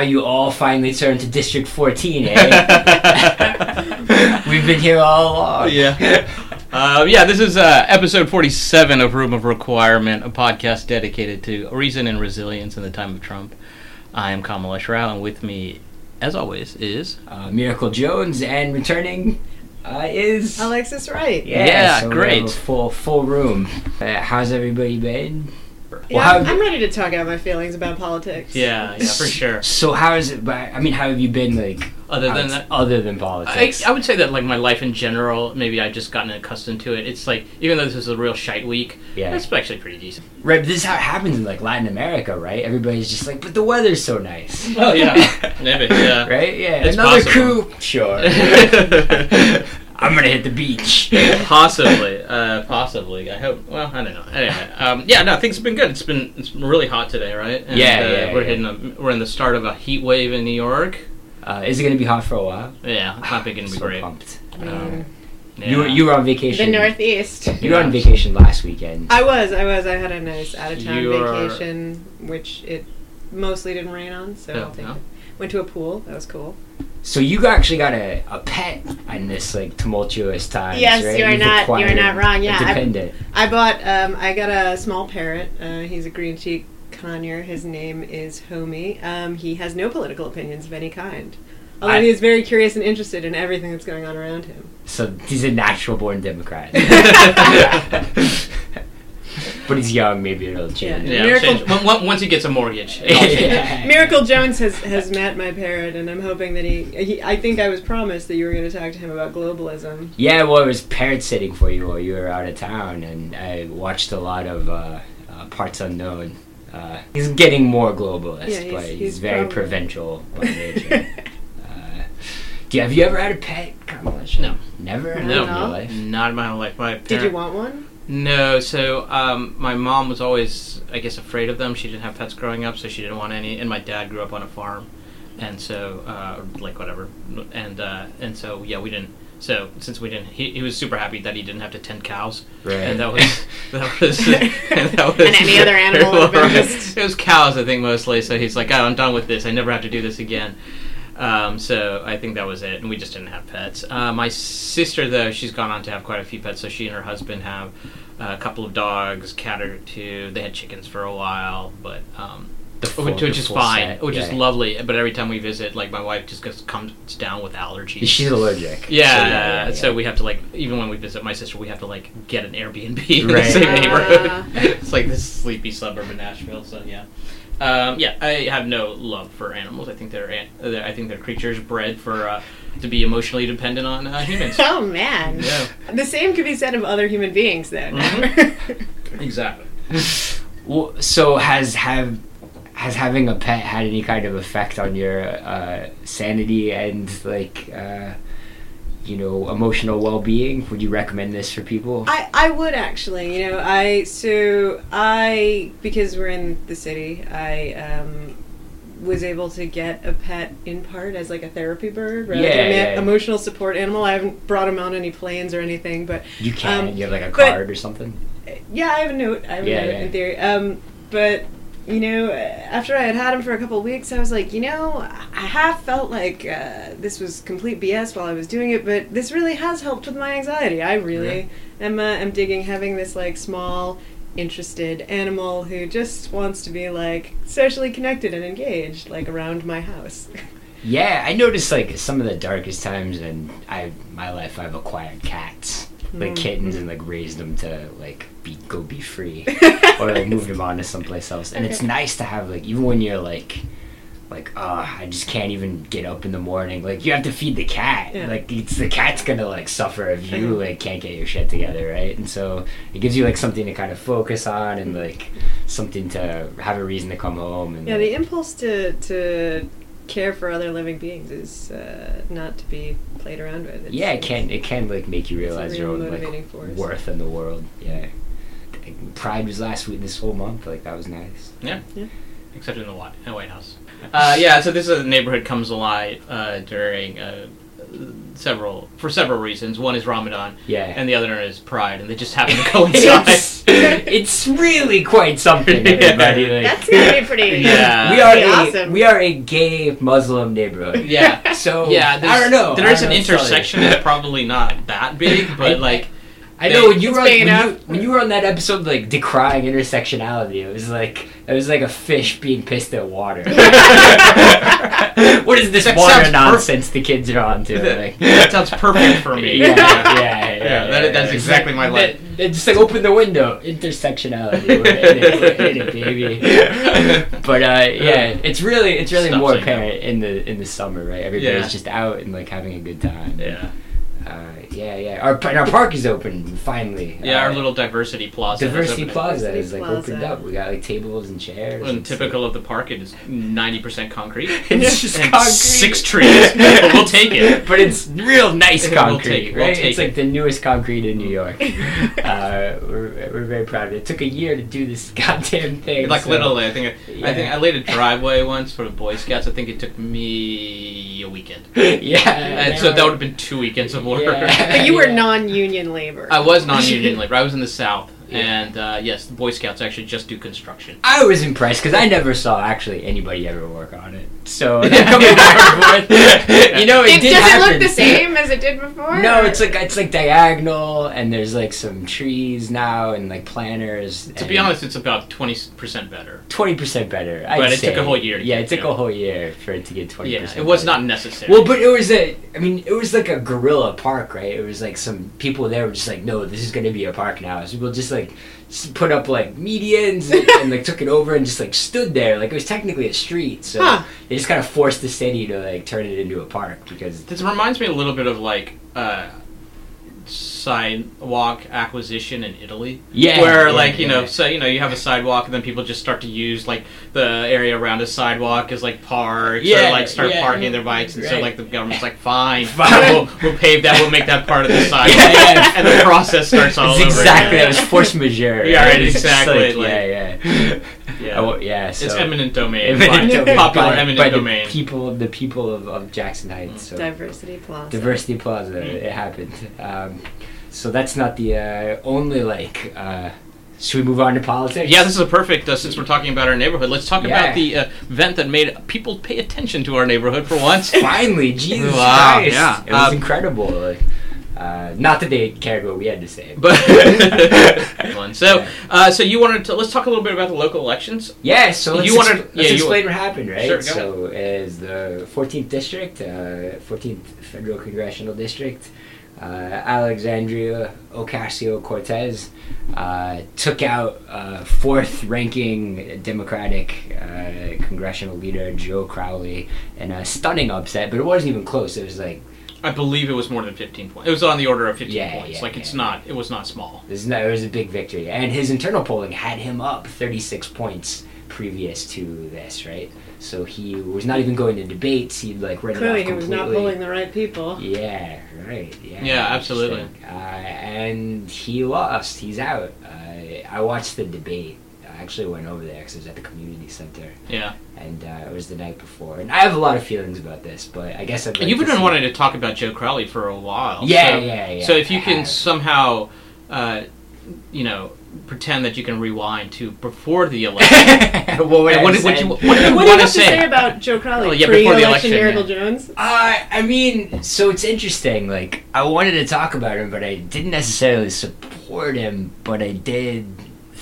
America. Now you all finally turn to District 14, eh? We've been here all along. yeah. Uh, yeah, this is uh, episode 47 of Room of Requirement, a podcast dedicated to reason and resilience in the time of Trump. I am Kamala Rao, and with me, as always, is. Uh, Miracle Jones and returning uh, is Alexis Wright. Yeah, Yeah, so great. have Full full room. Uh, how's everybody been? Yeah, Well, I'm, how- I'm ready to talk out my feelings about politics. Yeah, yeah, for sure. So how is it? But I mean, how have you been like? Other than outs- that, other than I, politics. I would say that like my life in general, maybe I've just gotten accustomed to it. It's like even though this is a real shite week, yeah. it's actually pretty decent. Right, but this is how it happens in like Latin America, right? Everybody's just like, but the weather's so nice. Oh yeah, maybe yeah. right? Yeah. It's Another possible. coup. Sure. I'm gonna hit the beach. possibly, uh, possibly. I hope. Well, I don't know. Anyway, um, yeah, no, things have been good. It's been it's been really hot today, right? And, Yeah, uh, yeah, We're yeah. hitting a, we're in the start of a heat wave in New York. Uh, is it gonna be hot for a while? Yeah, it's not going to be so great. pumped. Um, Yeah. You were you were on vacation. The. Northeast. You were on vacation last weekend. I was, I was. I had a nice out of town You're- vacation, which it mostly didn't rain on, so Oh, I'll take no. it. Went to a pool. That was cool. So you actually got a, a pet in this like tumultuous time. Yes, right? you are You've not- you are not wrong, yeah, A I- dependent. I bought. Um, I got a small parrot. Uh, he's a green cheek conure. His name is Homie. Um, he has no political opinions of any kind. Although I- he is very curious and interested in everything that's going on around him. So he's a natural born Democrat. but he's young. Maybe it'll change. Yeah, Miracle- change- on- on- once he gets a mortgage. it all changes. Yeah. Miracle Jones has, has met my parent, and I'm hoping that he, he. I think I was promised that you were going to talk to him about globalism. Yeah, well, I was parent sitting for you while you were out of town, and I watched a lot of uh, uh, Parts Unknown. Uh, he's getting more globalist, Yeah, he's- but he's, he's very probably- provincial by nature. uh, do you, have you ever had a pet? Kamala? No. Never in No. your No. life? Not in my whole life. My Did you want one? No, so um, my mom was always, I guess, afraid of them. She didn't have pets growing up, so she didn't want any. And my dad grew up on a farm, and so uh, like whatever, and uh, and so yeah, we didn't. So since we didn't, he, he was super happy that he didn't have to tend cows, Right. and that was that was and that was And any other animal would Right. It was cows, I think, mostly. So he's like, oh, I'm done with this. I never have to do this again. Um, so I think that was it, and we just didn't have pets. Uh, my sister, though, she's gone on to have quite a few pets. So she and her husband have uh, a couple of dogs, cat or two. They had chickens for a while, but um, The full- which, the is fine, set, which is lovely. But every time we visit, like my wife just goes, comes down with allergies. She's allergic. Yeah, So, yeah, yeah, so we have to like even when we visit my sister, we have to like get an Airbnb in the same neighborhood. it's like this sleepy suburb of Nashville. So yeah, um, yeah, I have no love for animals. I think they're, an- they're I think they're creatures bred for uh, to be emotionally dependent on uh, humans. Oh man. Yeah. The same could be said of other human beings, then. Mhm. exactly. Well, so has have has having a pet had any kind of effect on your uh, sanity and like uh, you know emotional well being? Would you recommend this for people? I, I would actually, you know, I so I because we're in the city, I um was able to get a pet in part as like a therapy bird, right? Like Yeah, yeah. emotional support animal. I haven't brought him on any planes or anything, but you can. um, you have like a card or something. yeah, I have a note. I have Yeah, a note yeah. in theory. Um, but you know, after I had had him for a couple of weeks, I was like, you know, I half felt like uh, this was complete BS while I was doing it, but this really has helped with my anxiety. I really am, uh, am digging having this like small, interested animal who just wants to be like socially connected and engaged, like around my house. Yeah, I noticed like some of the darkest times in I my life I've acquired cats, like Mm. kittens, and like raised them to like be go be free, or like moved them on to someplace else. And it's nice to have like even when you're like like uh I just can't even get up in the morning. Like you have to feed the cat. Yeah. Like it's the cat's gonna like suffer if you like can't get your shit together, right? And so it gives you like something to kind of focus on and like something to have a reason to come home and Yeah, like, the impulse to to care for other living beings is uh, not to be played around with. It's- yeah, it can it can like make you realize your own like force. worth in the world. Yeah, Pride was last week. This whole month, like that was nice. Yeah. Yeah. Except in the White, uh, White House. Uh, yeah, so this is a neighborhood comes alive uh, during uh, several for several reasons. One is Ramadan, Yeah, and the other is Pride, and they just happen to coincide. it's really quite something, everybody. Like, That's gonna be pretty. Yeah. we are a, awesome. we are a gay Muslim neighborhood. Yeah. So Yeah, I there's- don't know. There I is don't an know what to tell you. intersection that's probably not that big, but like I know when you were on, when you, when you were on that episode like decrying intersectionality, it was like it was like a fish being pissed at water. what is this That water sounds perf- nonsense the kids are onto? Like, that sounds perfect for me. yeah, yeah, yeah, Yeah, that- that's It's exactly my life. that- that- Just like open the window, intersectionality. We're in it, we're in it, baby. But uh, yeah, it's really it's really Stop more saying that. apparent in the in the summer, right? Everybody's Yeah. just out and like having a good time. Yeah. Uh, yeah, yeah. Our our park is open finally. Yeah, our Uh, little diversity plaza. has Diversity. Plaza Diversity is like Plaza. opened up. We got like tables and chairs. And It's, typical of the park, it is ninety percent concrete. It's just And concrete. six trees, but we'll take it. But it's real nice concrete. We'll concrete, take it, we'll right? take it's like the newest concrete in New York. uh, we're, we're very proud of it. It took a year to do this goddamn thing. Like so- literally, I think I, I think I laid a driveway once for the Boy Scouts. I think it took me a weekend, yeah. and so that would have been two weekends of work. Yeah. But you were non-union labor. I was non-union labor. I was in the South, Yeah. and uh, yes, the Boy Scouts actually just do construction. I was impressed because I never saw actually anybody ever work on it. So coming back and forth. you know, it, It- did does happen. it look the same as it did before? No, or- it's like it's like diagonal, and there's like some trees now, and like planters. To be honest, it's about twenty percent better. twenty percent better. I'd But it say. took a whole year to Yeah, get it took to. a whole year for it to get twenty Yeah, percent. it was not necessary. Well, but it was a. I mean, it was like a gorilla park, right? It was like some people there were just like, no, this is gonna be a park now. So people just like s- put up like medians and, and like took it over and just like stood there, like it was technically a street. So Huh. they just kind of forced the city to like turn it into a park because This reminds me a little bit of like uh, sidewalk acquisition in Italy. Yeah, Where yeah, like you know, so you know, you have a sidewalk and then people just start to use like the area around a sidewalk as like parks Yeah, or like start yeah. parking their bikes and so like the government's like fine, Fine. We'll, we'll pave that, we'll make that part of the sidewalk, Yeah, yeah. and the process starts all It's over. exactly again. that was force majeure. Yeah, right, exactly, Like, like- yeah, yeah, Yeah. Oh, yeah. So it's eminent domain, eminent by- domain popular by- eminent by the domain. people the people of, of Jackson Heights. So. Diversity Plaza. Diversity Plaza. It happened. Um, so that's not the uh, only like. Uh, should we move on to politics? Yeah, this is a perfect. Uh, since we're talking about our neighborhood, let's talk Yeah. about the uh, event that made people pay attention to our neighborhood for once. Finally, Jesus Wow, Christ! yeah. It was Um, incredible. Like, uh, not that they cared what we had to say, But so, uh, so you wanted to let's talk a little bit about the local elections. Yeah, so let's, You wanted- expl- let's yeah, explain what happened, right? Sure, go so, as the 14th district, uh, 14th federal congressional district, uh, Alexandria Ocasio Cortez uh, took out uh, fourth ranking Democratic uh, congressional leader Joe Crowley in a stunning upset, but it wasn't even close. It was like I believe it was more than fifteen points. It was on the order of fifteen Yeah, points. yeah, like it's not. It was not small. This is not, it was a big victory, and his internal polling had him up 36 points previous to this, right? So he was not even going to debates. He'd like read Clearly, it he off was not bullying the right people. Yeah, right. Yeah, Yeah, absolutely. Uh, and he lost. He's out. Uh, I watched the debate. I actually went over there because it was at the community center, Yeah, and uh, it was the night before. And I have a lot of feelings about this, but I guess I'd like you've been see- wanting to talk about Joe Crowley for a while. Yeah, so, yeah, yeah. So if you I can have. somehow, uh, you know, pretend that you can rewind to before the election. what would what, what, you, what do What you do you want have to to say say? about Joe Crowley? Oh, yeah, before the Pre-election election, Miracle yeah. Jones. Uh, I mean, so it's interesting. Like, I wanted to talk about him, but I didn't necessarily support him. But I did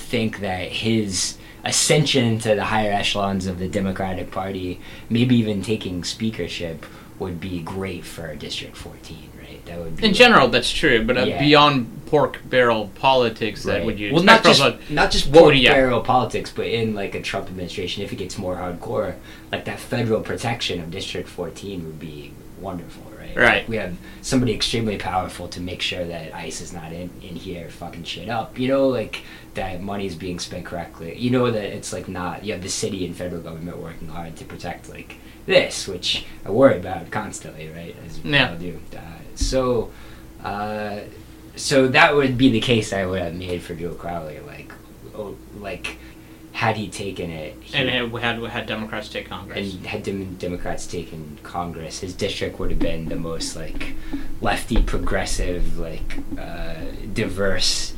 think that his ascension to the higher echelons of the Democratic Party, maybe even taking speakership, would be great for District 14, right? That would be In general, that's true, but uh, Yeah. beyond pork barrel politics, that Right. would you well, not just from not just pork would he- yeah. barrel politics, but in like a Trump administration, if it gets more hardcore, like that federal protection of District 14 would be wonderful, right? We have somebody extremely powerful to make sure that ICE is not in in here fucking shit up. You know, like that money is being spent correctly. You know that it's like not. You have the city and federal government working hard to protect like this, which I worry about constantly, right? As we Yeah. all do. Uh, so. Uh, so that would be the case I would have made for Joe Crowley. Like, oh, like had he taken it, he, and had, had Democrats take Congress. and had Dem- Democrats taken Congress, his district would have been the most like lefty, progressive, like uh, diverse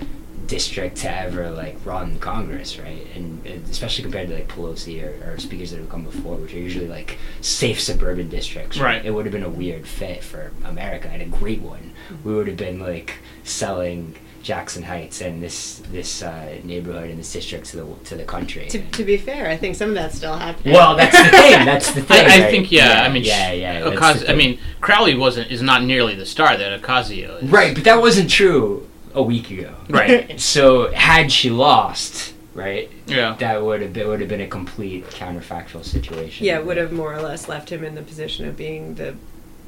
district to ever like run Congress, right? And, and especially compared to like Pelosi or, or speakers that have come before, which are usually like safe suburban districts. Right. It would have been a weird fit for America and a great one. We would have been like selling Jackson Heights and this this uh, neighborhood and this district to the to the country. To, to be fair, I think some of that's still happening. well, that's the thing. That's the thing. I, I right? think yeah, I mean yeah, sh- yeah. that's Ocasio- I mean Crowley wasn't is not nearly the star that Ocasio is. right, but that wasn't true a week ago. Right. So had she lost, right, Yeah. that would have been, would have been a complete counterfactual situation. yeah, would have more or less left him in the position of being the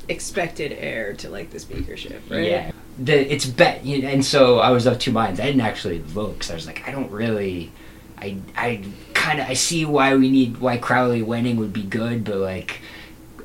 expected heir to like the speakership, right? Yeah. The, it's bet, you know, and so I was of two minds. I didn't actually vote because I was like, I don't really, I, I kind of, I see why we need, why Crowley winning would be good, but like,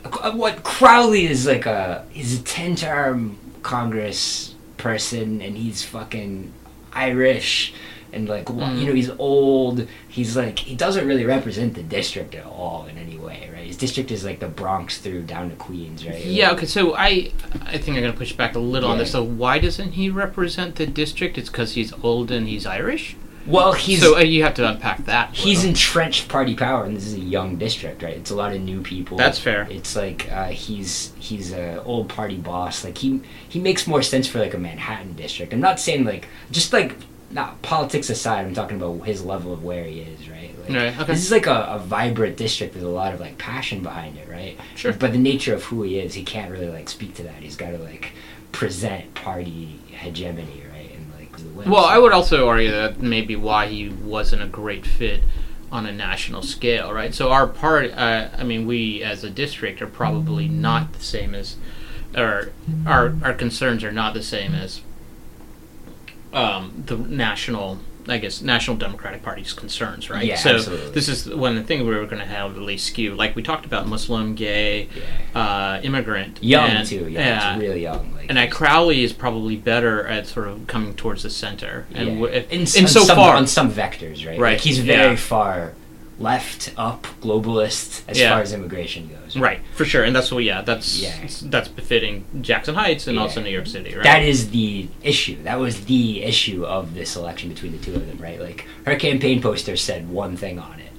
uh, what Crowley is like a, he's a ten-term Congress person, and he's fucking Irish, and like, Mm. you know, he's old. He's like, he doesn't really represent the district at all in any way, right? His district is like the Bronx through down to Queens, right? Yeah. Okay. So I, I think I'm gonna push back a little on this. So why doesn't he represent the district? It's because he's old and he's Irish. Well, he's so uh, you have to unpack that. he's little. entrenched party power, and this is a young district, right? It's a lot of new people. That's fair. It's like uh, he's he's a old party boss. Like he he makes more sense for like a Manhattan district. I'm not saying like just like not politics aside. I'm talking about his level of where he is, right? Like, Right, okay. This is like a, a vibrant district with a lot of like passion behind it, right? Sure. But the nature of who he is, he can't really like speak to that. He's got to like present party hegemony, right? And like the win. Well, I would also argue that maybe why he wasn't a great fit on a national scale, right? So our part, uh, I mean, we as a district are probably not the same as, or our our concerns are not the same as um, the national. I guess National Democratic Party's concerns, right? Yeah, so absolutely. this is one of the things we were going to have at least skew, like we talked about, Muslim, gay, Yeah. uh, immigrant, Young and- too. Yeah, it's really young. Like, and at Crowley is probably better at sort of coming towards the center, and yeah. w- if- in, and s- so some, far, on some vectors, right? Right, Like he's very yeah. far left, up, globalist as Yeah. far as immigration goes. right for sure, and that's what yeah, that's Yeah. that's befitting Jackson Heights and Yeah. also New York City, right? That is the issue. That was the issue of this election between the two of them, right? Like her campaign poster said one thing on it: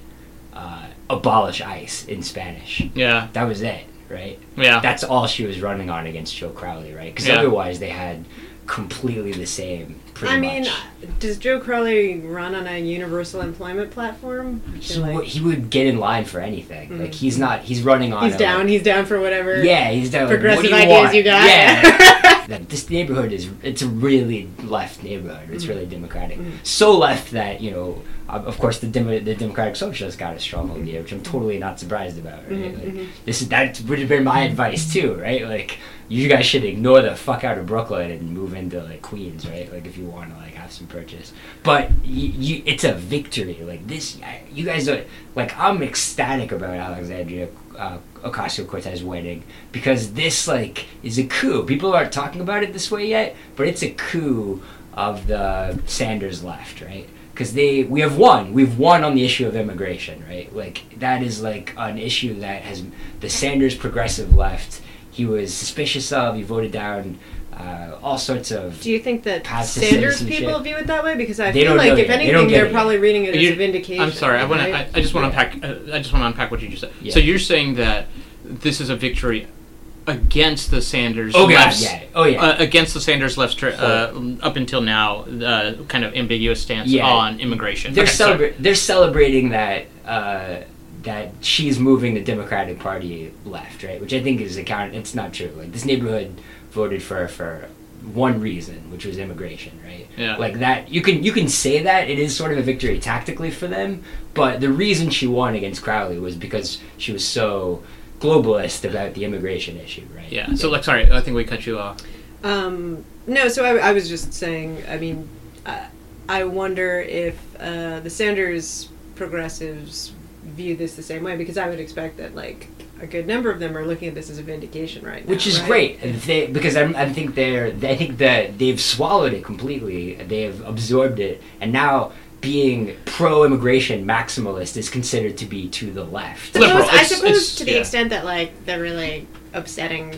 uh, "Abolish ICE" in Spanish. yeah, That was it, right? yeah, That's all she was running on against Joe Crowley, right? Because otherwise they had completely the same. Pretty I mean, much. does Joe Crowley run on a universal employment platform? He, like would, he would get in line for anything. Mm. Like he's not. He's running on. he's a, down. He's down for whatever. Yeah, he's down. like, Progressive you ideas want? you got. Yeah. that this neighborhood is it's a really left neighborhood. It's Mhm. really democratic. Mhm. So left that you know, of course, the Demo- the Democratic Socialists got a stronghold here, which I'm totally not surprised about. Right? Mhm, Like, mhm. This is that would have been my advice too, right? Like you guys should ignore the fuck out of Brooklyn and move into like Queens, right? Like if you want to like have some purchase. But you, you it's a victory. Like this, you guys are like I'm ecstatic about Alexandria uh, Ocasio Cortez winning because this like is a coup. People aren't talking about it this way yet, but it's a coup of the Sanders left, right? Because they we have won. We've won on the issue of immigration, right? Like that is like an issue that has the Sanders progressive left. He was suspicious of. He voted down uh, all sorts of. Do you think that Paths Sanders people view it that way? Because I They feel like if yet. Anything, don't they're it probably reading it as a vindication. I'm sorry. I want to. I. I just want to Yeah. unpack. Uh, I just want to unpack what you just said. Yeah. So you're saying that this is a victory against the Sanders Oh god, left's- yeah. Oh yeah. Uh, against the Sanders left's tra- uh, up until now, uh, kind of ambiguous stance Yeah. on immigration. they're Okay, celebra- they're celebrating that uh, that she's moving the Democratic Party left, right? Which I think is account. It's not true. Like this neighborhood voted for for one reason, which was immigration, right? Yeah. Like that, you can you can say that it is sort of a victory tactically for them, but the reason she won against Crowley was because she was so globalist about the immigration issue, right? Yeah. So like, sorry. I think we cut you off. Um, no, so I, I was just saying. I mean, I, I wonder if uh, the Sanders progressives view this the same way because I would expect that like a good number of them are looking at this as a vindication right now. which is right? great. They, because I'm, I think they're, I think that they've swallowed it completely. They've absorbed it, and now being pro-immigration maximalist is considered to be to the left. Suppose- Liberal. I It's- suppose it's- to the yeah. extent that like they're really upsetting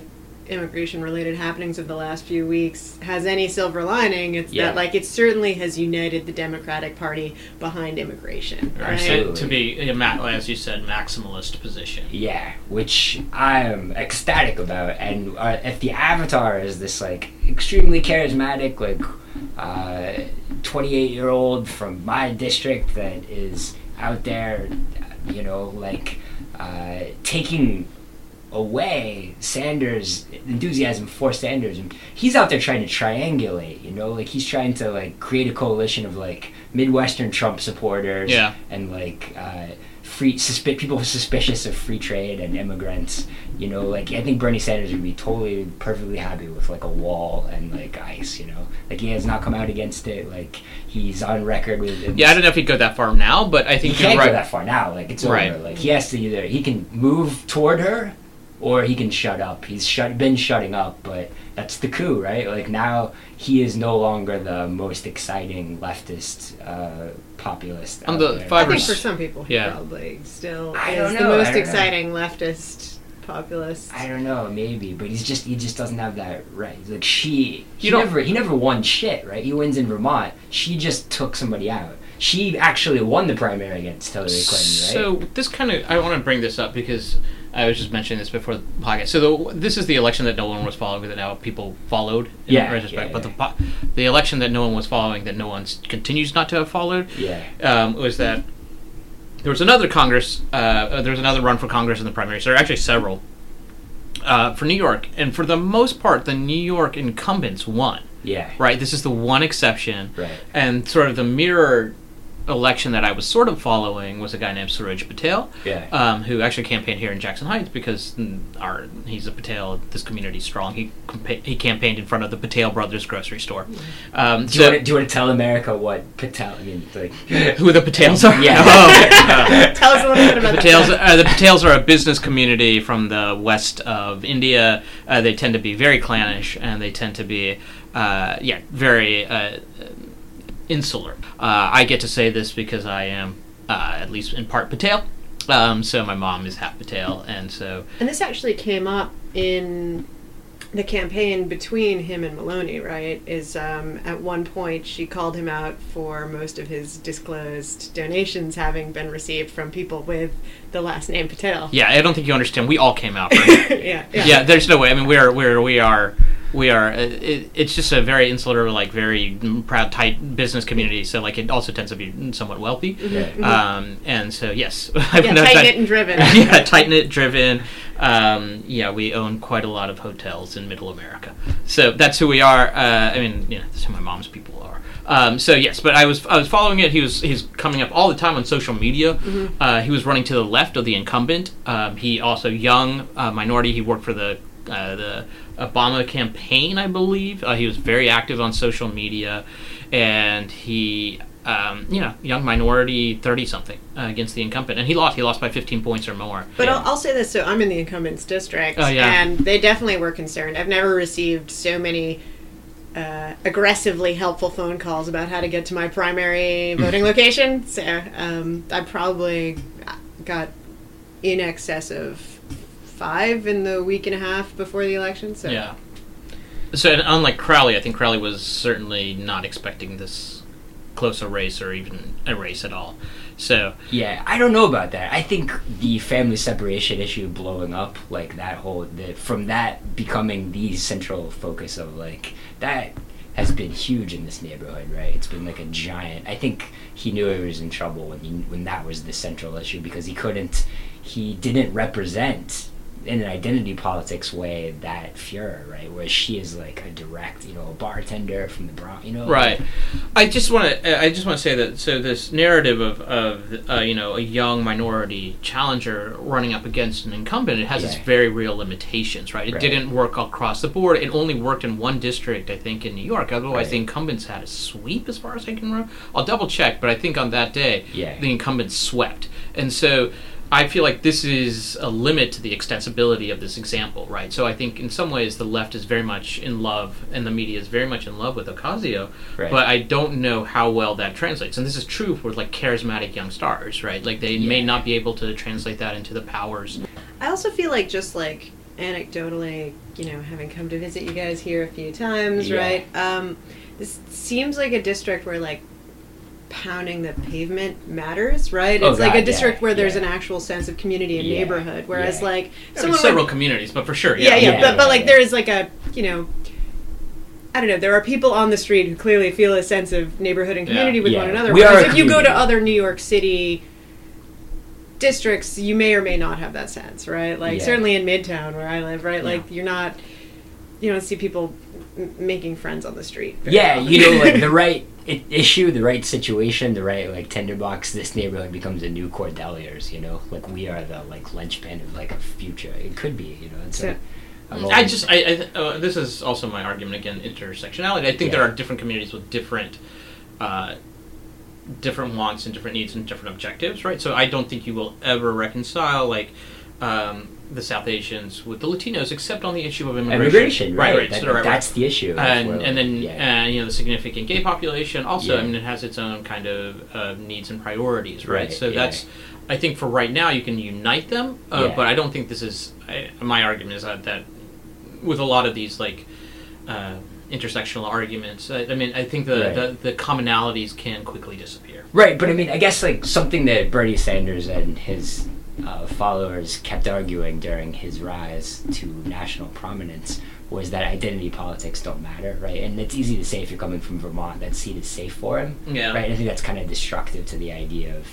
immigration related happenings of the last few weeks has any silver lining, it's Yeah. that like it certainly has united the Democratic Party behind immigration. Right? Absolutely. to be, a ma- as you said, maximalist position. Yeah, which I am ecstatic about. And uh, if the Avatar is this like extremely charismatic, like uh, 28 year old from my district that is out there, you know, like uh, taking away Sanders' enthusiasm for Sanders, and he's out there trying to triangulate. You know, like he's trying to like create a coalition of like Midwestern Trump supporters Yeah. and like uh, free suspi- people suspicious of free trade and immigrants. You know, like I think Bernie Sanders would be totally perfectly happy with like a wall and like ICE. You know, like he has not come out against it. Like he's on record with. Yeah, I don't know if he'd go that far now, but I He think you're can't right. go that far now. Like it's Right. over. Like he has to either he can move toward her, or he can shut up. He's shut been shutting up, but that's the coup, right? Like now he is no longer the most exciting leftist uh, populist. On out the there. I think for some people, he yeah. probably still I is don't the know, I most don't know. exciting leftist populist. I don't know, maybe, but he's just he just doesn't have that right. Like she, he You don't- never he never won shit, right? He wins in Vermont. She just took somebody out. She actually won the primary against Hillary Clinton, right? So this kind of I want to bring this up because I was just mentioning this before the podcast. So the, this is the election that no one was following that now people followed in Yeah, retrospect. yeah, but the the election that no one was following that no one continues not to have followed yeah, um, was that there was another Congress. Uh, there was another run for Congress in the primaries. There are actually several uh, for New York, and for the most part, the New York incumbents won. yeah, Right. This is the one exception right. and sort of the mirror election that I was sort of following was a guy named Suraj Patel, Yeah. um, who actually campaigned here in Jackson Heights because mm, our he's a Patel. This community's strong. He campa- he campaigned in front of the Patel Brothers grocery store. Um, Do you, want to, do you want to tell America what Patel? I mean, like who the Patels are? Yeah. Oh, uh, Tell us a little bit about the Patels, that. uh, the Patels are a business community from the west of India. Uh, they tend to be very clannish, and they tend to be, uh, yeah, very uh, insular. Uh, I get to say this because I am, uh, at least in part, Patel. Um, so my mom is half Patel, and so And this actually came up in the campaign between him and Maloney, right? Is um, at one point she called him out for most of his disclosed donations having been received from people with the last name Patel. yeah, I don't think you understand. We all came out. Yeah, yeah. yeah, there's no way. I mean, we're we're we are we are. Uh, it, it's just a very insular, like very proud, tight business community. So like it also tends to be somewhat wealthy. Yeah. Um, and so yes, I've Yeah, no tight knit and driven. yeah, tight knit, driven. Um, yeah, we own quite a lot of hotels in Middle America. So that's who we are. Uh, I mean, yeah, that's who my mom's people are. Um, so yes, but I was I was following it. He was he's coming up all the time on social media. Uh, he was running to the left of the incumbent. Um, he also young uh, minority. He worked for the uh, the Obama campaign, I believe. Uh, he was very active on social media, and he. Um, you know, young minority, thirty something uh, against the incumbent, and he lost. He lost by fifteen points or more. But Yeah. I'll, I'll say this: so I'm in the incumbents district, Oh, yeah. and they definitely were concerned. I've never received so many uh, aggressively helpful phone calls about how to get to my primary voting location. So um, I probably got in excess of five in the week and a half before the election. So Yeah. So unlike Crowley, I think Crowley was certainly not expecting this close a race or even a race at all. So Yeah, I don't know about that. I think the family separation issue blowing up, like that whole, the, from that becoming the central focus of like that has been huge in this neighborhood, right? It's been like a giant. I think he knew he was in trouble when he, when that was the central issue because he couldn't, he didn't represent in an identity politics way that Fuhrer, right? Whereas she is like a direct, you know, a bartender from the Bronx, you know, right, I just want to I just want to say that so this narrative of of uh, you know a young minority challenger running up against an incumbent it has its very real limitations, right? It Right. didn't work across the board. It only worked in one district, I think, in New York. Otherwise, Right. the incumbents had a sweep, as far as I can remember. I'll double check, but I think on that day, Yeah. the incumbents swept. And so I feel like this is a limit to the extensibility of this example, right? So I think in some ways the left is very much in love, and the media is very much in love with Ocasio, Right. but I don't know how well that translates. And this is true for like charismatic young stars, right? Like they may not be able to translate that into the powers. I also feel like just like anecdotally, you know, having come to visit you guys here a few times, Yeah. right? Um, this seems like a district where like pounding the pavement matters, right? Oh, it's like a district yeah, where there's yeah. an actual sense of community and Yeah, neighborhood, whereas yeah. like I mean, several would, communities, but for sure, yeah, yeah, yeah, yeah, but but like there is like a you know. I don't know. There are people on the street who clearly feel a sense of neighborhood and Yeah. community with Yeah. one another. We Whereas if you go to other New York City districts, you may or may not have that sense, right? Like Yeah. certainly in Midtown where I live, right? Like you're not, you don't see people m- making friends on the street. Yeah, often. you know, like the right i- issue, the right situation, the right like tinderbox. This neighborhood becomes a new Cordeliers. You know, like we are the like linchpin of like a future. It could be. You know, it's So- like, I've I always- just, I, I th- uh, this is also my argument again, intersectionality. I think there are different communities with different, uh, different wants and different needs and different objectives, right? So I don't think you will ever reconcile like um, the South Asians with the Latinos, except on the issue of immigration. immigration, right? right, That- so, right, right. that's the issue. and and then yeah. uh, you know the significant gay population also. I mean, it has its own kind of uh, needs and priorities, right? Right, so yeah. that's. I think for right now you can unite them, uh, Yeah. but I don't think this is. I, my argument is that, that with a lot of these like uh, intersectional arguments, I, I mean, I think the, Right. the the commonalities can quickly disappear. Right, but I mean, I guess like something that Bernie Sanders and his uh, followers kept arguing during his rise to national prominence was that identity politics don't matter, right? And it's easy to say if you're coming from Vermont that seat is safe for him, Yeah. right? And I think that's kind of destructive to the idea of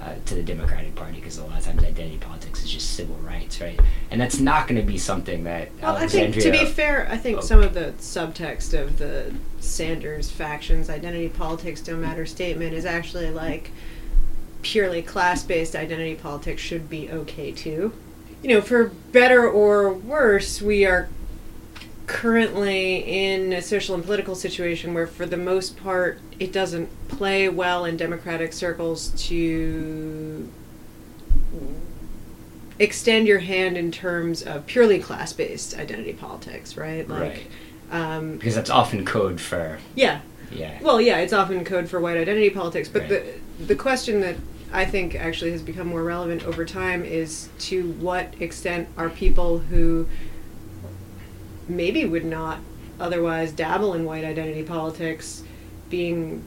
uh, to the Democratic Party because a lot of times identity politics is just civil rights, right? And that's not going to be something that Well, I think to be fair, I think Oh. some of the subtext of the Sanders factions identity politics don't matter statement is actually like purely class-based identity politics should be okay too. You know, for better or worse, we are currently in a social and political situation where for the most part it doesn't play well in democratic circles to extend your hand in terms of purely class-based identity politics, right? Like, Right. um, because that's often code for yeah. Yeah. Well, yeah, it's often code for white identity politics, but Right. the the question that I think actually has become more relevant over time is to what extent are people who maybe would not otherwise dabble in white identity politics being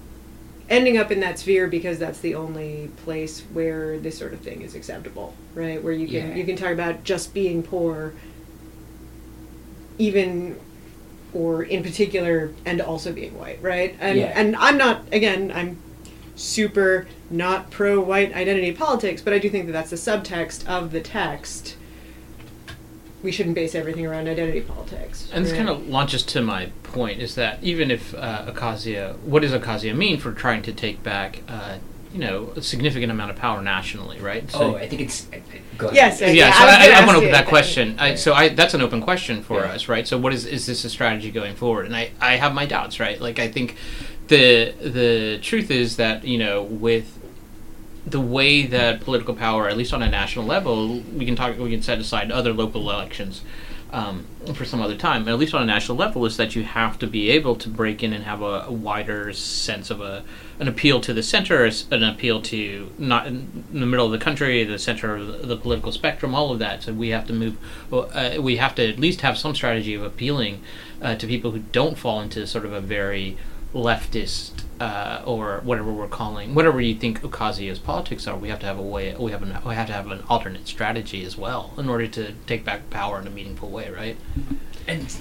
ending up in that sphere because that's the only place where this sort of thing is acceptable, right? Where you can Yeah. you can talk about just being poor even or in particular and also being white, right? And Yeah. and I'm not again, I'm super not pro white identity politics, but I do think that that's the subtext of the text. We shouldn't base everything around identity politics. And this kind of launches to my point is that even if uh, Ocasio, what does Ocasio mean for trying to take back, uh, you know, a significant amount of power nationally, right? oh, I think it's go ahead. Yes, yeah, Yeah, so I I, I, ask want to open that that. question. I, so I, that's an open question for Yeah. us, right? So what is is this a strategy going forward? And I, I have my doubts, right? Like I think the the truth is that you know with the way that political power, at least on a national level, we can talk, we can set aside other local elections um, for some other time. At least on a national level, is that you have to be able to break in and have a, a wider sense of a an appeal to the center, an appeal to not in the middle of the country, the center of the, political spectrum, all of that. So we have to move. Uh, we have to at least have some strategy of appealing uh, to people who don't fall into sort of a very leftist uh, or whatever we're calling whatever you think Ocasio's politics are. We have to have a way. We have an we have to have an alternate strategy as well in order to take back power in a meaningful way, right? and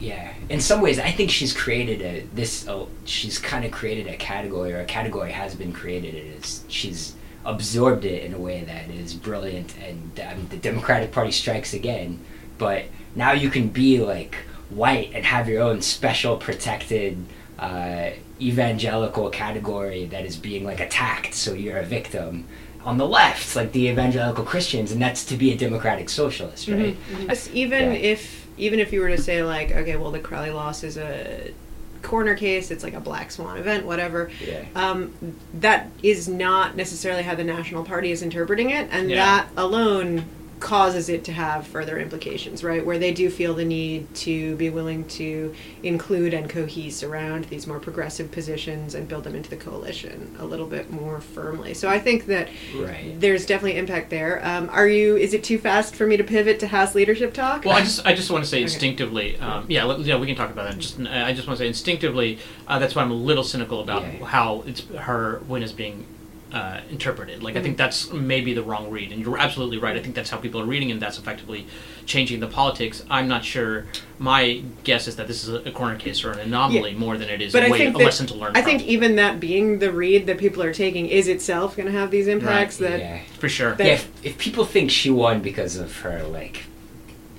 yeah in some ways i think she's created a this she's kind of created a category or a category has been created it is she's absorbed it in a way that is brilliant and the democratic party strikes again but now you can be like white and have your own special protected uh, evangelical category that is being like attacked so you're a victim on the left like the evangelical christians and that's to be a democratic socialist right Yes, even Yeah. if even if you were to say like, okay, well, the Crowley loss is a corner case, it's like a black swan event, whatever. yeah Um, that is not necessarily how the National Party is interpreting it, and Yeah. that alone causes it to have further implications, right? Where they do feel the need to be willing to include and cohese around these more progressive positions and build them into the coalition a little bit more firmly. So I think that Right. there's definitely impact there. Um, are you? Is it too fast for me to pivot to House leadership talk? Well, I just I just want to say Okay. instinctively, um, yeah, let, yeah, we can talk about that. Just I just want to say instinctively, uh, that's why I'm a little cynical about Yeah. how it's her win is being uh, interpreted. Like I think that's maybe the wrong read, and you're absolutely right. I think that's how people are reading, and that's effectively changing the politics. I'm not sure. My guess is that this is a, a corner case or an anomaly more than it is But a, I way, think a lesson to learn. I from. think even that being the read that people are taking is itself going to have these impacts. That yeah. for sure. that- yeah, if, if people think she won because of her like,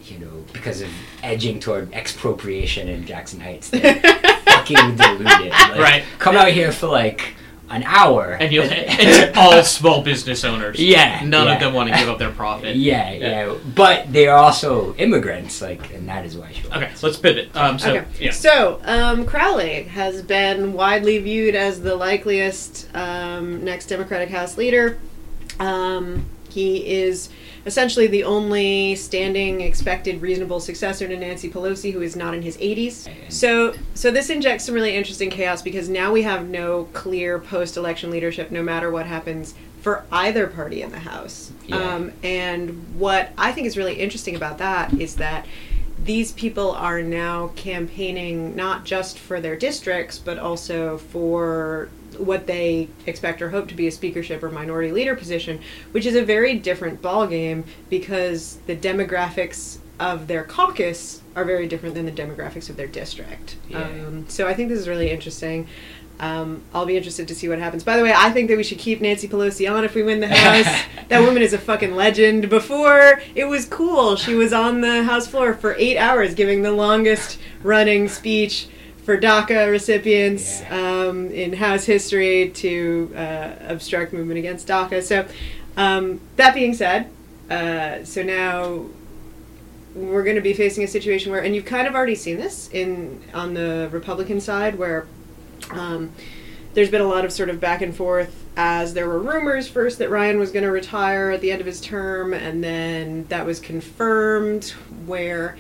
you know, because of edging toward expropriation in Jackson Heights, they're fucking deluded. Like, Right. Come out here for like an hour. and you it's all small business owners. Yeah, none yeah. of them want to give up their profit. yeah, Yeah. yeah, But they are also immigrants, like, and that is why she won. Okay, so let's pivot. Um, so okay. yeah. So, um, Crowley has been widely viewed as the likeliest um, next Democratic House leader. Um, he is essentially the only standing, expected, reasonable successor to Nancy Pelosi, who is not in his 80s. So, so this injects some really interesting chaos because now we have no clear post-election leadership, no matter what happens for either party in the House. Yeah. Um, and what I think is really interesting about that is that these people are now campaigning not just for their districts, but also for what they expect or hope to be a speakership or minority leader position, which is a very different ballgame because the demographics of their caucus are very different than the demographics of their district. Yeah. Um, so I think this is really interesting. Um, I'll be interested to see what happens. By the way, I think that we should keep Nancy Pelosi on if we win the House. that woman is a fucking legend. Before, it was cool. She was on the House floor for eight hours giving the longest running speech for DACA recipients Yeah. um, in House history to uh, obstruct movement against DACA. So, um, that being said, uh, so now we're going to be facing a situation where, and you've kind of already seen this in on the Republican side, where um, there's been a lot of sort of back and forth as there were rumors first that Ryan was going to retire at the end of his term, and then that was confirmed where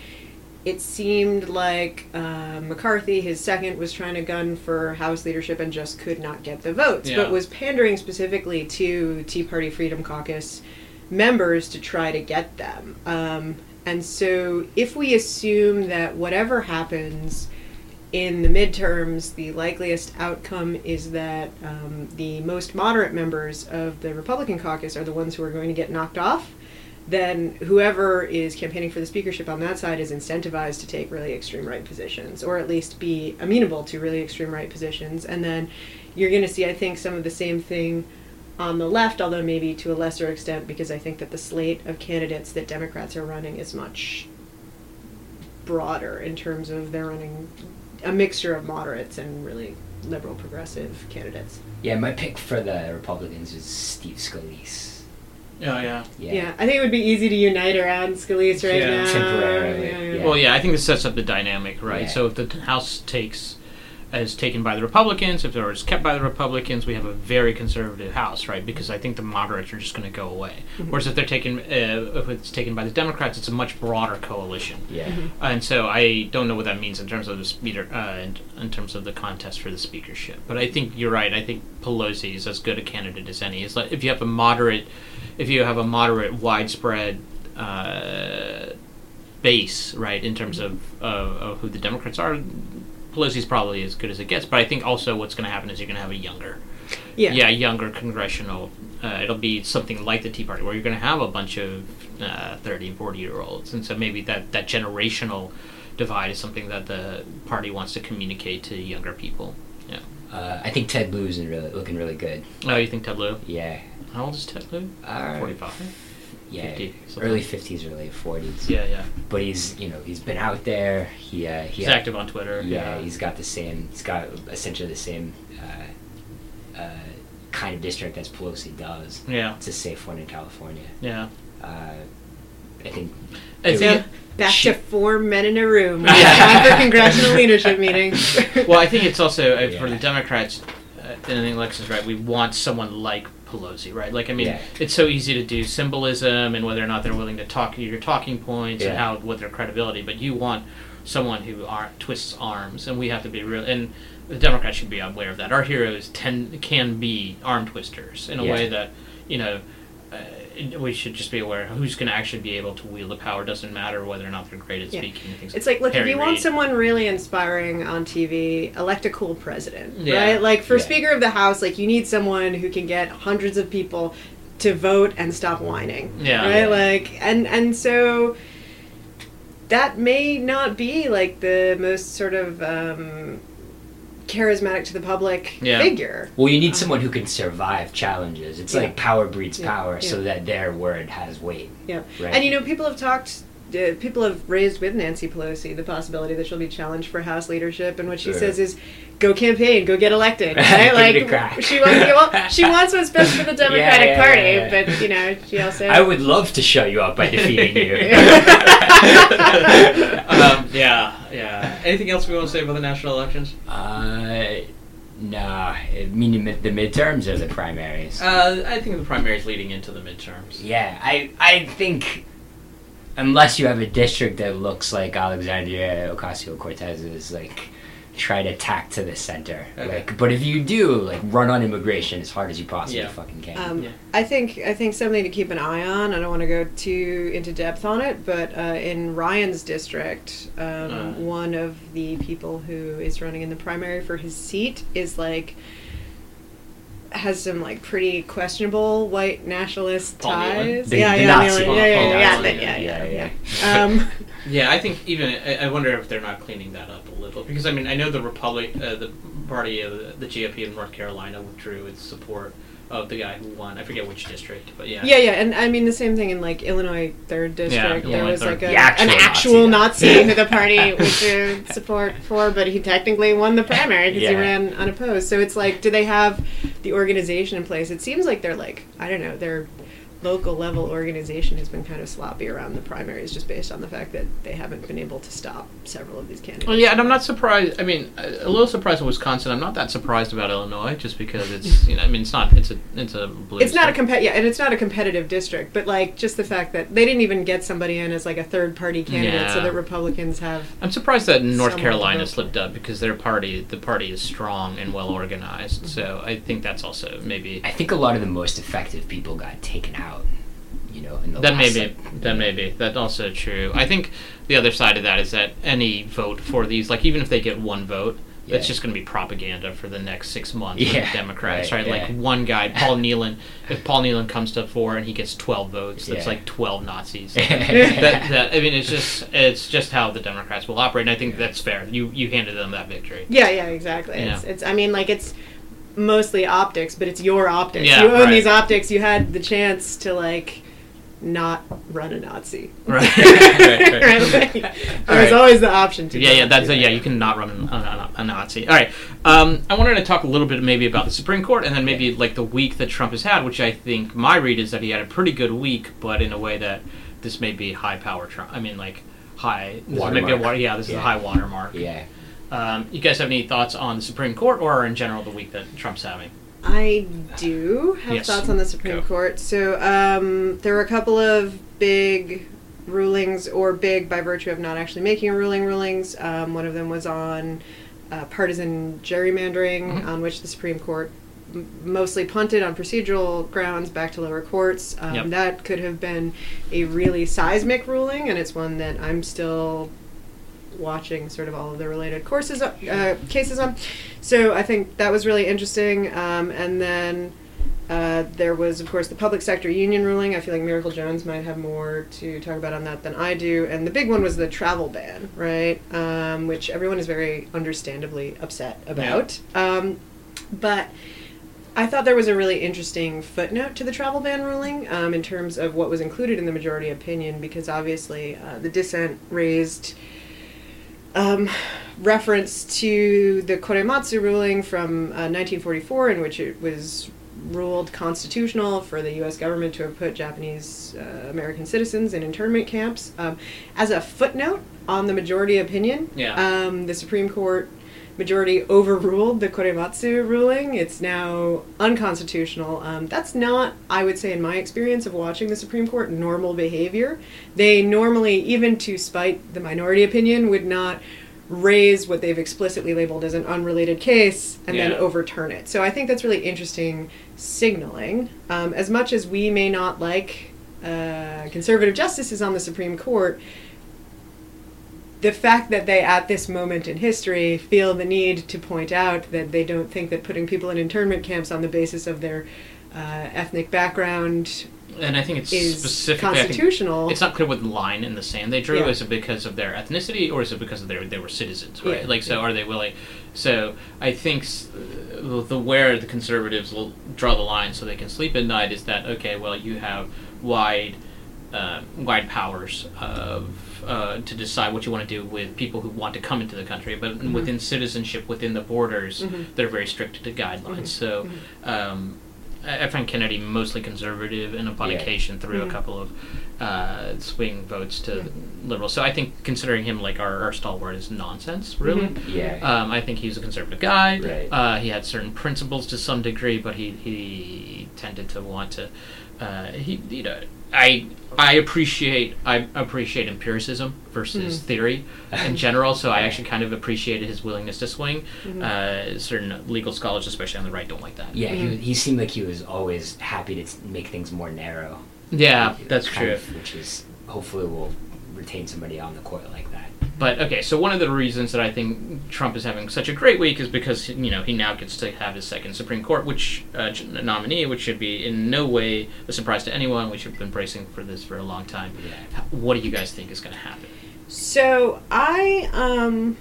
it seemed like uh, McCarthy, his second, was trying to gun for House leadership and just could not get the votes, Yeah. but was pandering specifically to Tea Party Freedom Caucus members to try to get them. Um, and so, if we assume that whatever happens in the midterms, the likeliest outcome is that um, the most moderate members of the Republican caucus are the ones who are going to get knocked off, then whoever is campaigning for the speakership on that side is incentivized to take really extreme right positions, or at least be amenable to really extreme right positions. And then you're going to see, I think, some of the same thing on the left, although maybe to a lesser extent, because I think that the slate of candidates that Democrats are running is much broader in terms of they're running a mixture of moderates and really liberal progressive candidates. Yeah, my pick for the Republicans is Steve Scalise. Oh yeah. Yeah. Yeah. I think it would be easy to unite around Scalise right Yeah. now. Temporarily, Yeah, yeah. yeah. Well, yeah, I think this sets up the dynamic, right? Yeah. So if the House takes is taken by the Republicans, if it is kept by the Republicans, we have a very conservative House, right? Because I think the moderates are just going to go away. Mm-hmm. Whereas if they're taken, uh, if it's taken by the Democrats, it's a much broader coalition. Yeah. Mm-hmm. And so I don't know what that means in terms of the speaker, uh, in, in terms of the contest for the speakership. But I think you're right. I think Pelosi is as good a candidate as any. It's like if you have a moderate, if you have a moderate, widespread uh, base, right, in terms of, of, of who the Democrats are, Pelosi's probably as good as it gets. But I think also what's going to happen is you're going to have a younger, Yeah. yeah, younger congressional. Uh, it'll be something like the Tea Party, where you're going to have a bunch of uh, 30 and 40 year olds, and so maybe that that generational divide is something that the party wants to communicate to younger people. Yeah. Uh, I think Ted Lieu's is really, looking really good. Oh, you think Ted Lieu? Yeah. How old is Ted Lieu? Uh, 45. Yeah. 50. Early 50s or late 40s. Yeah, yeah. But he's, you know, he's been out there. He, uh, he He's active on Twitter. Yeah, he's got the same. He's got essentially the same uh, uh, kind of district as Pelosi does. Yeah, It's a safe one in California. yeah. Uh, I think. I it- Back She- to four men in a room. Yeah. Time for congressional leadership meetings. well, I think it's also uh, for the Democrats. Uh, and I think Lex is right. We want someone like Pelosi, right? Like, I mean, Yeah. it's so easy to do symbolism and whether or not they're willing to talk to your talking points and how what their credibility. But you want someone who twists arms, and we have to be real. And the Democrats should be aware of that. Our heroes tend can be arm twisters in a Yeah. way that you know. Uh, we should just be aware who's going to actually be able to wield the power. Doesn't matter whether or not they're great at Yeah. speaking. and things It's like, look, Harry if you want someone really inspiring on TV, elect a cool president, Yeah. right? Like for Yeah. Speaker of the House, like you need someone who can get hundreds of people to vote and stop whining, Yeah. right? Like, and and so that may not be like the most sort of um, charismatic to the public Yeah. figure. Well, you need someone who can survive challenges. It's Yeah. like power breeds Yeah, power, yeah. so that their word has weight. Yeah. Right. And you know, people have talked. Uh, people have raised with Nancy Pelosi the possibility that she'll be challenged for House leadership, and what she Sure. says is, "Go campaign, go get elected." Right? like a crack. she wants, well, she wants what's best for the Democratic yeah, Party, yeah, yeah. but you know, she also. I would love to shut you up by defeating you. um, yeah, yeah. Anything else we want to say about the national elections? uh, nah. I mean, the the midterms or the primaries. Uh, I think the primaries leading into the midterms. Yeah, I I think unless you have a district that looks like Alexandria Ocasio Cortez's, like try to tack to the center. Okay. Like, but if you do, like run on immigration as hard as you possibly Yeah. fucking can. Um, Yeah. I think I think something to keep an eye on. I don't want to go too into depth on it, but uh, in Ryan's district, um, Uh. one of the people who is running in the primary for his seat is like has some like pretty questionable white nationalist ties. Yeah, yeah, Nazi Newland. Paul- yeah, yeah, yeah, yeah, yeah, yeah, yeah, yeah. Yeah, I think even I, I wonder if they're not cleaning that up a little because I mean I know the Republic, uh, the party of the, the GOP in North Carolina withdrew its support of the guy who won. I forget which district, but yeah. yeah, yeah, and I mean the same thing in like Illinois third district. there Illinois was third. like a, The actual an actual Nazi. Nazi who the party withdrew support for, but he technically won the primary because he ran unopposed. So it's like, do they have the organization in place? It seems like they're like, I don't know, their local level organization has been kind of sloppy around the primaries, just based on the fact that they haven't been able to stop several of these candidates. Well, yeah, and I'm not surprised. I mean, a a little surprised in Wisconsin. I'm not that surprised about Illinois, just because it's you know, I mean, it's not it's a it's a blue. It's not a state. compet yeah, and it's not a competitive district, but like just the fact that they didn't even get somebody in as like a third party candidate, so that Republicans have I'm surprised that North Carolina slipped up because their party, the party is strong and well organized. Mm-hmm. So I think that's also maybe I think a lot of the most effective people got taken out. You know, in the that may be like, that may be that's also true. I think the other side of that is that any vote for these, like even if they get one vote. It's Yeah. just going to be propaganda for the next six months for Yeah, the Democrats, right? right, Like one guy, Paul Nehlen. If Paul Nehlen comes to four and he gets twelve votes, that's Yeah. like twelve Nazis. that, that, I mean, it's just it's just how the Democrats will operate, and I think that's fair. You you handed them that victory. Yeah, yeah, exactly. Yeah. It's, it's I mean like it's mostly optics, but it's your optics. Yeah, you own right. these optics. You had the chance to like not run a Nazi. Right. right, right, like, There's right. always the option to. Yeah, yeah, that's do a, yeah. that. You cannot run a, a, a Nazi. All right. Um, I wanted to talk a little bit maybe about the Supreme Court, and then maybe like the week that Trump has had, which I think my read is that he had a pretty good week, but in a way that this may be high power Trump. I mean, like high. This is maybe a Watermark. water. Yeah, this is a high watermark. Yeah. Um, you guys have any thoughts on the Supreme Court, or in general the week that Trump's having? I do have Yes. thoughts on the Supreme Go. Court. So um, there were a couple of big rulings, or big by virtue of not actually making a ruling rulings. Um, one of them was on uh, partisan gerrymandering, Mhm. on which the Supreme Court m- mostly punted on procedural grounds back to lower courts. Um, Yep. That could have been a really seismic ruling, and it's one that I'm still watching sort of all of the related courses uh, cases on. So I think that was really interesting. Um, and then uh, there was, of course, the public sector union ruling. I feel like Miracle Jones might have more to talk about on that than I do. And the big one was the travel ban, right? Um, which everyone is very understandably upset about. Um, but I thought there was a really interesting footnote to the travel ban ruling um, in terms of what was included in the majority opinion, because obviously uh, the dissent raised um, reference to the Korematsu ruling from uh, 1944, in which it was ruled constitutional for the U.S. government to have put Japanese uh, American citizens in internment camps. Um, as a footnote on the majority opinion, Yeah. um, the Supreme Court majority overruled the Korematsu ruling. It's now unconstitutional. Um, that's not, I would say, in my experience of watching the Supreme Court, normal behavior. They normally, even to spite the minority opinion, would not raise what they've explicitly labeled as an unrelated case and then overturn it. So I think that's really interesting signaling. Um, as much as we may not like uh, conservative justices on the Supreme Court, the fact that they, at this moment in history, feel the need to point out that they don't think that putting people in internment camps on the basis of their uh, ethnic background And I think it's is specifically I think constitutional. it's not clear what line in the sand they drew. Yeah. Is it because of their ethnicity, or is it because of their they were citizens, right? Yeah, like, so yeah. are they willing? So I think s- the where the conservatives will draw the line so they can sleep at night is that okay? Well, you have wide, uh, wide powers of. Uh, to decide what you want to do with people who want to come into the country, but Mhm. within citizenship, within the borders, Mhm. they're very strict to guidelines. Mhm. So, um, I I find Kennedy mostly conservative, and upon Yeah. occasion threw a couple of uh, swing votes to Yeah. liberals. So I think considering him like our, our stalwart is nonsense, really. Mhm. Yeah. Um, I think he's a conservative guy. Right. Uh, he had certain principles to some degree, but he, he tended to want to. Uh, he you know I I appreciate I appreciate empiricism versus Mhm. theory in general. So I actually kind of appreciated his willingness to swing. Mhm. Uh, certain legal scholars, especially on the right, don't like that. yeah, Mhm. he, he seemed like he was always happy to make things more narrow. Yeah, that's true. of- which is hopefully we'll retain somebody on the court like that. But okay, so one of the reasons that I think Trump is having such a great week is because you know he now gets to have his second Supreme Court, which uh, nominee, which should be in no way a surprise to anyone. We should have been bracing for this for a long time. Yeah. What do you guys think is going to happen? So I um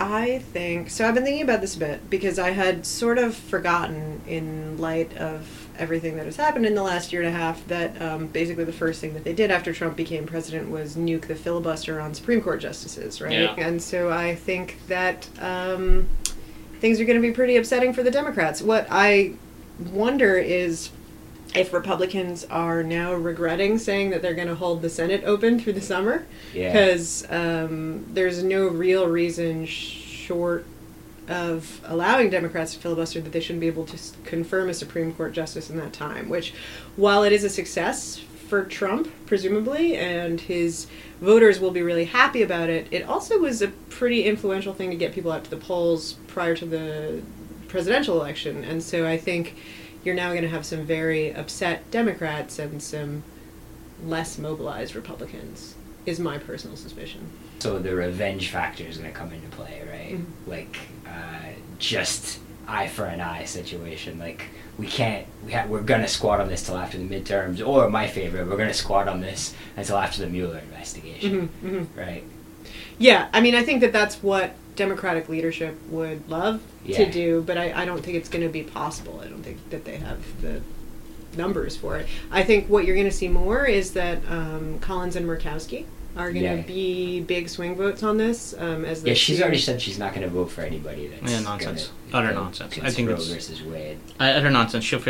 I think so I've been thinking about this a bit because I had sort of forgotten in light of everything that has happened in the last year and a half that um, basically the first thing that they did after Trump became president was nuke the filibuster on Supreme Court justices, right? Yeah. And so I think that um, things are going to be pretty upsetting for the Democrats. What I wonder is if Republicans are now regretting saying that they're going to hold the Senate open through the summer Yeah. because um, there's no real reason short of allowing Democrats to filibuster that they shouldn't be able to s- confirm a Supreme Court justice in that time. Which, while it is a success for Trump, presumably, and his voters will be really happy about it, it also was a pretty influential thing to get people out to the polls prior to the presidential election. And so I think you're now going to have some very upset Democrats and some less mobilized Republicans, is my personal suspicion. So the revenge factor is going to come into play, right? Mhm. Like uh, just eye for an eye situation. Like we can't, we ha- we're to squat on this till after the midterms, or my favorite, we're to squat on this until after the Mueller investigation, hmm hmm right? Yeah, I mean, I think that that's what Democratic leadership would love Yeah. to do, but I, I don't think it's going to be possible. I don't think that they have the numbers for it. I think what you're going to see more is that um, Collins and Murkowski are going to Yeah. be big swing votes on this. Um, as the Yeah, she's two- already said she's not going to vote for anybody that's Yeah, nonsense. gonna Utter go nonsense. I think Roe it's- versus Wade. I, utter nonsense. She'll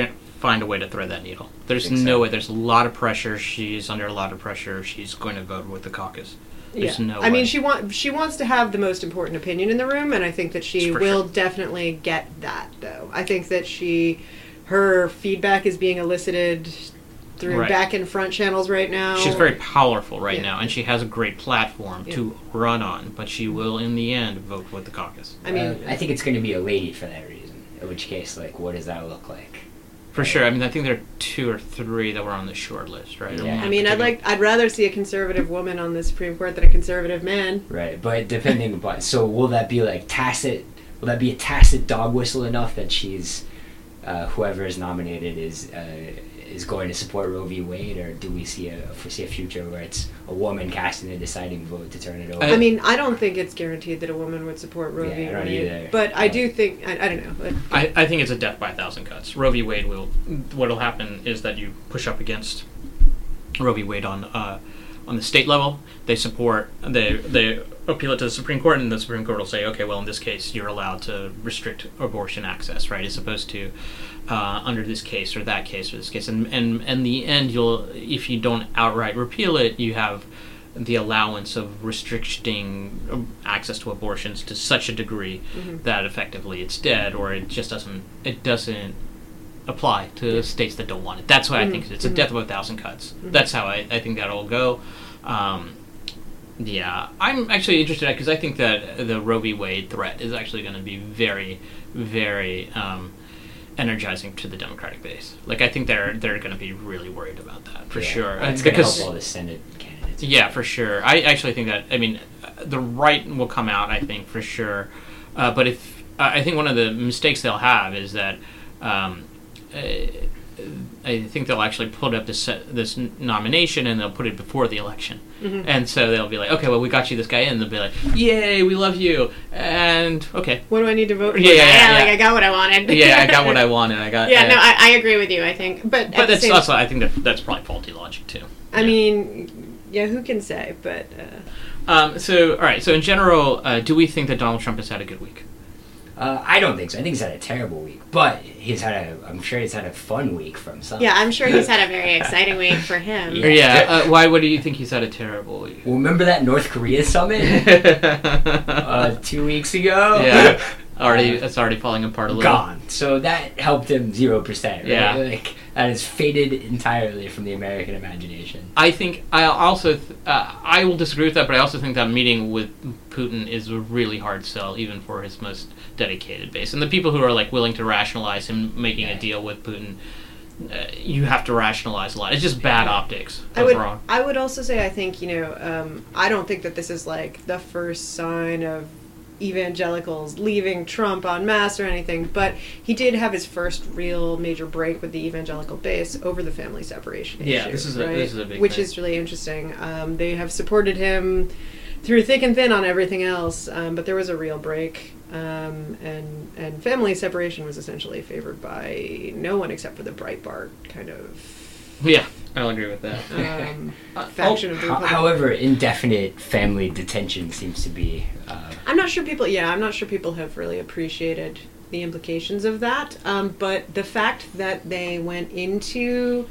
find a way to thread that needle. There's no so? way. There's a lot of pressure. She's under a lot of pressure. She's going to vote with the caucus. There's yeah. no I mean, she want she wants to have the most important opinion in the room, and I think that she will sure. definitely get that. Though I think that she, her feedback is being elicited through Right. back and front channels right now. She's very powerful right Yeah. now, and she has a great platform to run on. But she will, in the end, vote with the caucus. I mean, Uh, I think it's going to be a lady for that reason. In which case, like, what does that look like? For sure. I mean, I think there are two or three that were on the short list, right? Yeah. I mean, I'd like I'd rather see a conservative woman on the Supreme Court than a conservative man. Right, but depending upon so will that be like tacit? Will that be a tacit dog whistle enough that she's uh, whoever is nominated is uh, is going to support Roe v. Wade, or do we see a foresee a future where it's a woman casting the deciding vote to turn it over? I- I mean, I don't think it's guaranteed that a woman would support Roe Yeah, v. I don't Wade, either. but I do think I, I don't know. But I, I think it's a death by a thousand cuts. Roe v. Wade will. What'll happen is that you push up against Roe v. Wade on uh, on the state level. They support. They they appeal it to the Supreme Court, and the Supreme Court will say, okay, well, in this case, you're allowed to restrict abortion access, right? As opposed to uh, under this case or that case or this case, and and and the end, you'll if you don't outright repeal it, you have the allowance of restricting um, access to abortions to such a degree Mhm. that effectively it's dead or it just doesn't it doesn't apply to states that don't want it. That's why I think Mhm. it's a Mhm. death of a thousand cuts. Mhm. That's how I, I think that'll go. Um, yeah, I'm actually interested because I think that the Roe v. Wade threat is actually going to be very, very um, energizing to the Democratic base. Like I think they're they're going to be really worried about that for Yeah. sure. It's Uh, gonna help all the Senate candidates. yeah, for sure. I actually think that. I mean, the right will come out. I think for sure. Uh, but if uh, I think one of the mistakes they'll have is that. Um, I think they'll actually put up this uh, this nomination and they'll put it before the election, Mhm. and so they'll be like, okay, well, we got you this guy in. They'll be like, yay, we love you, and okay, What do I need to vote for? Yeah, yeah, yeah, like. I got what I wanted. yeah, I got what I wanted. I got. yeah, uh, no, I, I agree with you. I think, but, but that's also I think that that's probably faulty logic too. I Yeah. mean, yeah, who can say? But uh, Um, so, all right. So, in general, uh, do we think that Donald Trump has had a good week? Uh, I don't think so. I think he's had a terrible week, but he's had a. I'm sure he's had a fun week from some. yeah, I'm sure he's had a very exciting week for him. Yeah. Yeah. Uh, why? What do you think he's had a terrible week? Well, remember that North Korea summit uh, two weeks ago? yeah. Already, it's already falling apart a little. gone. So that helped him zero percent. Right? Yeah. Like that has faded entirely from the American imagination. I think I also th- uh, I will disagree with that, but I also think that meeting with Putin is a really hard sell, even for his most dedicated base, and the people who are like willing to rationalize him making Yeah. a deal with Putin. Uh, you have to rationalize a lot. It's just bad optics I would, overall. I would also say, I think, you know, um, I don't think that this is like the first sign of evangelicals leaving Trump en masse or anything, but he did have his first real major break with the evangelical base over the family separation Yeah, issue. this is a- right? this is a big Which thing. is really interesting. Um, they have supported him through thick and thin on everything else, um, but there was a real break. Um, and and family separation was essentially favored by no one except for the Breitbart kind of yeah, I'll agree with that. um, Uh, faction of the Ho- Republican. However, indefinite family detention seems to be. Uh, I'm not sure people. Yeah, I'm not sure people have really appreciated the implications of that. Um, but the fact that they went into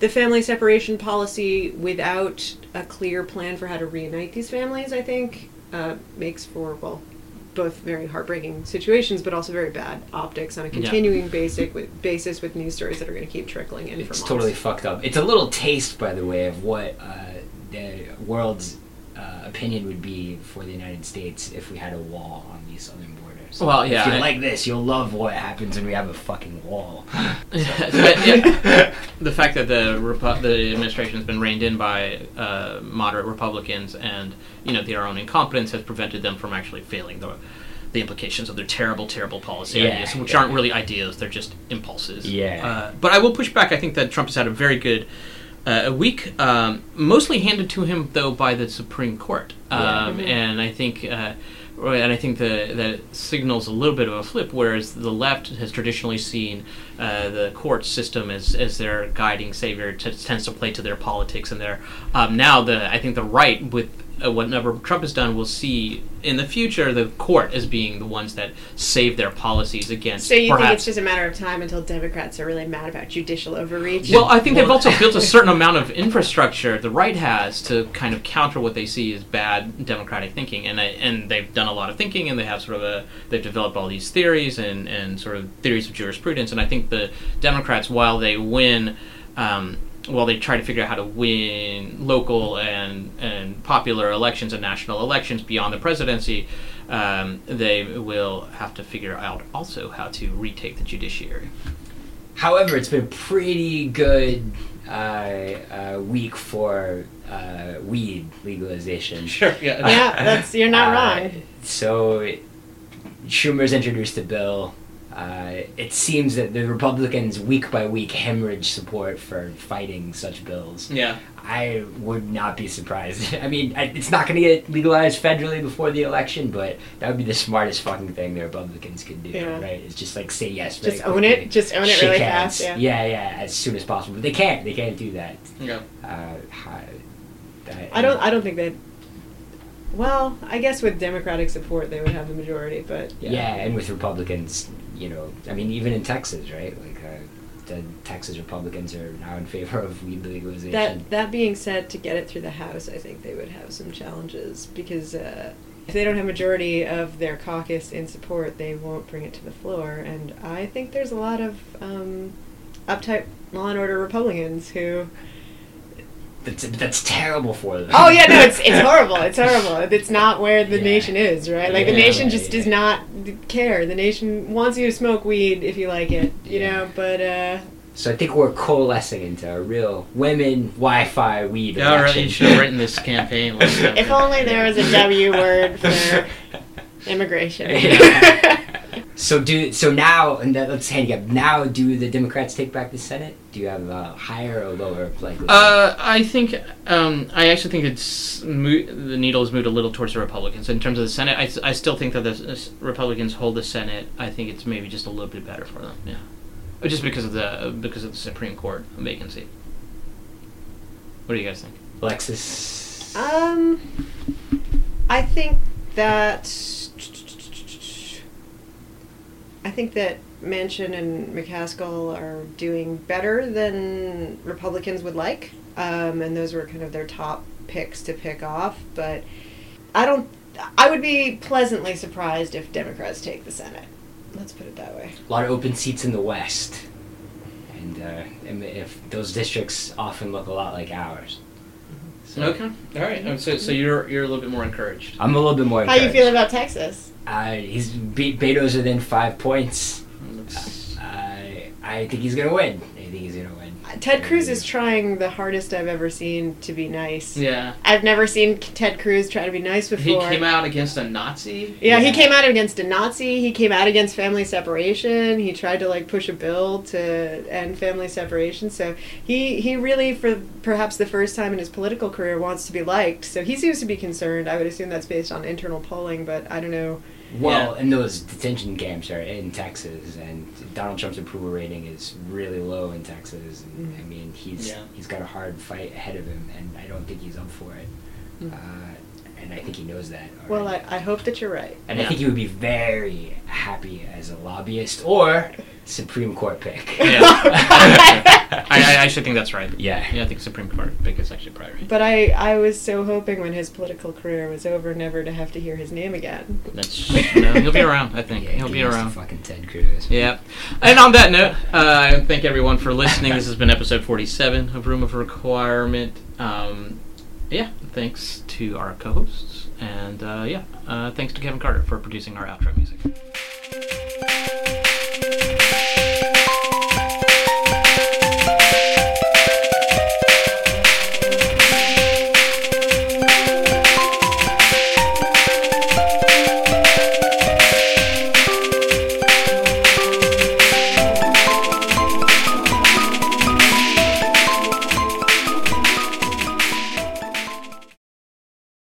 the family separation policy without a clear plan for how to reunite these families, I think, uh, makes for well, both very heartbreaking situations, but also very bad optics on a continuing basic with, basis with news stories that are going to keep trickling in. it's from totally fucked up. It's a little taste, by the way, of what uh, the world's uh, opinion would be for the United States if we had a wall on these southern borders. Well, yeah, If you I- like this, you'll love what happens when we have a fucking wall. But, yeah, the fact that the Repu- the administration has been reined in by uh, moderate Republicans and you know their own incompetence has prevented them from actually failing the the implications of their terrible, terrible policy Yeah, ideas, which yeah. aren't really ideas; they're just impulses. Yeah. Uh, but I will push back. I think that Trump has had a very good. Uh, a week, um, mostly handed to him though by the Supreme Court, Yeah. um, Mhm. and I think uh, Right, and I think the, that signals a little bit of a flip, whereas the left has traditionally seen uh, the court system as, as their guiding savior, t- tends to play to their politics and their. Um, now, the I think the right, with uh, whatever Trump has done, we'll see in the future the court as being the ones that save their policies against. So you think it's just a matter of time until Democrats are really mad about judicial overreach? Well, I think they've also built a certain amount of infrastructure. The right has to kind of counter what they see as bad democratic thinking, and I, and they've done a lot of thinking, and they have sort of a they've developed all these theories and and sort of theories of jurisprudence. And I think the Democrats, while they win. Um, while they try to figure out how to win local and, and popular elections and national elections beyond the presidency, um, they will have to figure out also how to retake the judiciary. However, it's been a pretty good uh, uh, week for uh, weed legalization. Sure. Yeah. yeah, that's you're not Uh, wrong. So, Schumer's introduced a bill. Uh, it seems that the Republicans, week by week, hemorrhage support for fighting such bills. Yeah. I would not be surprised. I mean, I- it's not going to get legalized federally before the election, but that would be the smartest fucking thing the Republicans could do, Yeah. right? It's just like say yes. very Just own quickly, it. Just own it shake really hands. fast. Yeah. yeah, yeah, as soon as possible. But they can't. They can't do that. Yeah. Uh, hi- that- I don't. I don't think that. Well, I guess with Democratic support, they would have the majority, but Yeah. and with Republicans, you know, I mean, even in Texas, right? Like, uh, the Texas Republicans are now in favor of weed legalization. That that being said, to get it through the House, I think they would have some challenges because uh, if they don't have a majority of their caucus in support, they won't bring it to the floor. And I think there's a lot of um, uptight law and order Republicans who. That's, that's terrible for them. Oh yeah, no, it's it's horrible. It's horrible. It's not where the Yeah. nation is, right? Like the Yeah, nation yeah, just does not care. The nation wants you to smoke weed if you like it, you Yeah. know. But uh, So I think we're coalescing into a real women Wi-Fi weed Yeah, all right. election. You should have written this campaign. Like if only there was a W word for immigration. Yeah. so do so now, and that, let's handicap. Now, do the Democrats take back the Senate? Do you have a higher or lower likelihood? Uh, I think um, I actually think it's mo- the needle has moved a little towards the Republicans in terms of the Senate. I, I still think that the s- Republicans hold the Senate. I think it's maybe just a little bit better for them. Yeah, Uh, just because of the because of the Supreme Court vacancy. What do you guys think? Alexis. Um, I think that I think that Manchin and McCaskill are doing better than Republicans would like, um, and those were kind of their top picks to pick off. But I don't. I would be pleasantly surprised if Democrats take the Senate. Let's put it that way. a lot of open seats in the West, and, uh, and if those districts often look a lot like ours. So Okay, all right. Uh, So so you're you're a little bit more encouraged. I'm a little bit more. How you encouraged. feel about Texas? Uh, he's beat Beto's within five points. Let's- I I think he's gonna win. I think he's gonna win. Ted Cruz is trying the hardest I've ever seen to be nice. Yeah, I've never seen Ted Cruz try to be nice before. he came out against a Nazi. Yeah, he came out against a Nazi. He came out against family separation. He tried to like push a bill to end family separation. So he he really, for perhaps the first time in his political career, wants to be liked. So he seems to be concerned. I would assume that's based on internal polling, but I don't know. Well, and those detention camps are in Texas, and Donald Trump's approval rating is really low in Texas. And, Mhm. I mean, he's Yeah. he's got a hard fight ahead of him, and I don't think he's up for it. Mm. Uh, and I think he knows that. Well. I, I hope that you're right. and I think he would be very happy as a lobbyist or Supreme Court pick. Yeah. I, I actually think that's right. yeah. Yeah, I think Supreme Court pick is actually probably right. But I, I was so hoping when his political career was over, never to have to hear his name again. That's no, he'll be around. I think Yeah, he'll be he is around. Fucking Ted Cruz. Yeah. And on that note, uh, I thank everyone for listening. This has been episode 47 of Room of Requirement. Um, yeah, thanks to our co hosts. And uh, yeah, uh, thanks to Kevin Carter for producing our outro music.